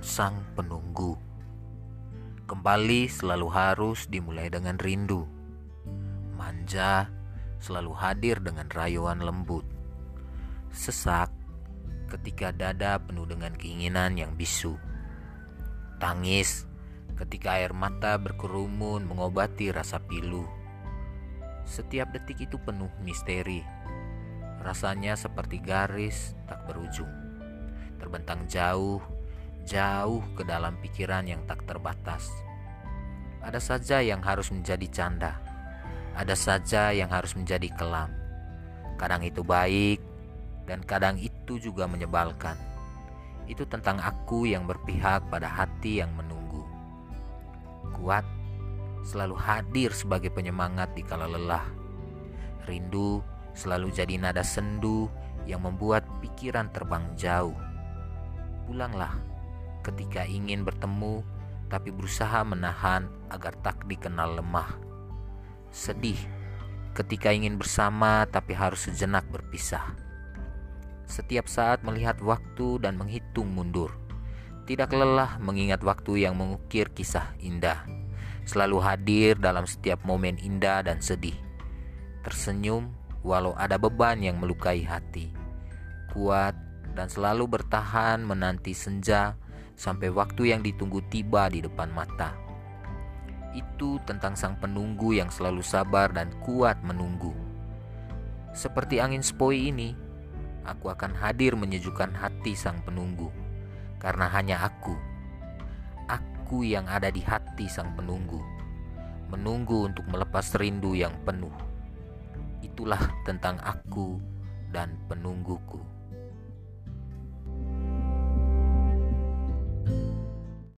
sang penunggu. Kembali selalu harus dimulai dengan rindu. Manja selalu hadir dengan rayuan lembut. Sesak ketika dada penuh dengan keinginan yang bisu. Tangis ketika air mata berkerumun mengobati rasa pilu. Setiap detik itu penuh misteri. Rasanya seperti garis tak berujung. Terbentang jauh jauh ke dalam pikiran yang tak terbatas. Ada saja yang harus menjadi canda, ada saja yang harus menjadi kelam. Kadang itu baik, dan kadang itu juga menyebalkan. Itu tentang aku yang berpihak pada hati yang menunggu. Kuat selalu hadir sebagai penyemangat di kala lelah. Rindu selalu jadi nada sendu yang membuat pikiran terbang jauh. Pulanglah ketika ingin bertemu tapi berusaha menahan agar tak dikenal lemah. Sedih ketika ingin bersama tapi harus sejenak berpisah. Setiap saat melihat waktu dan menghitung mundur. Tidak lelah mengingat waktu yang mengukir kisah indah. Selalu hadir dalam setiap momen indah dan sedih. Tersenyum walau ada beban yang melukai hati. Kuat dan selalu bertahan menanti senja sampai waktu yang ditunggu tiba di depan mata. Itu tentang sang penunggu yang selalu sabar dan kuat menunggu. Seperti angin sepoi ini, aku akan hadir menyejukkan hati sang penunggu, karena hanya aku, aku yang ada di hati sang penunggu, menunggu untuk melepas rindu yang penuh. Itulah tentang aku dan penungguku.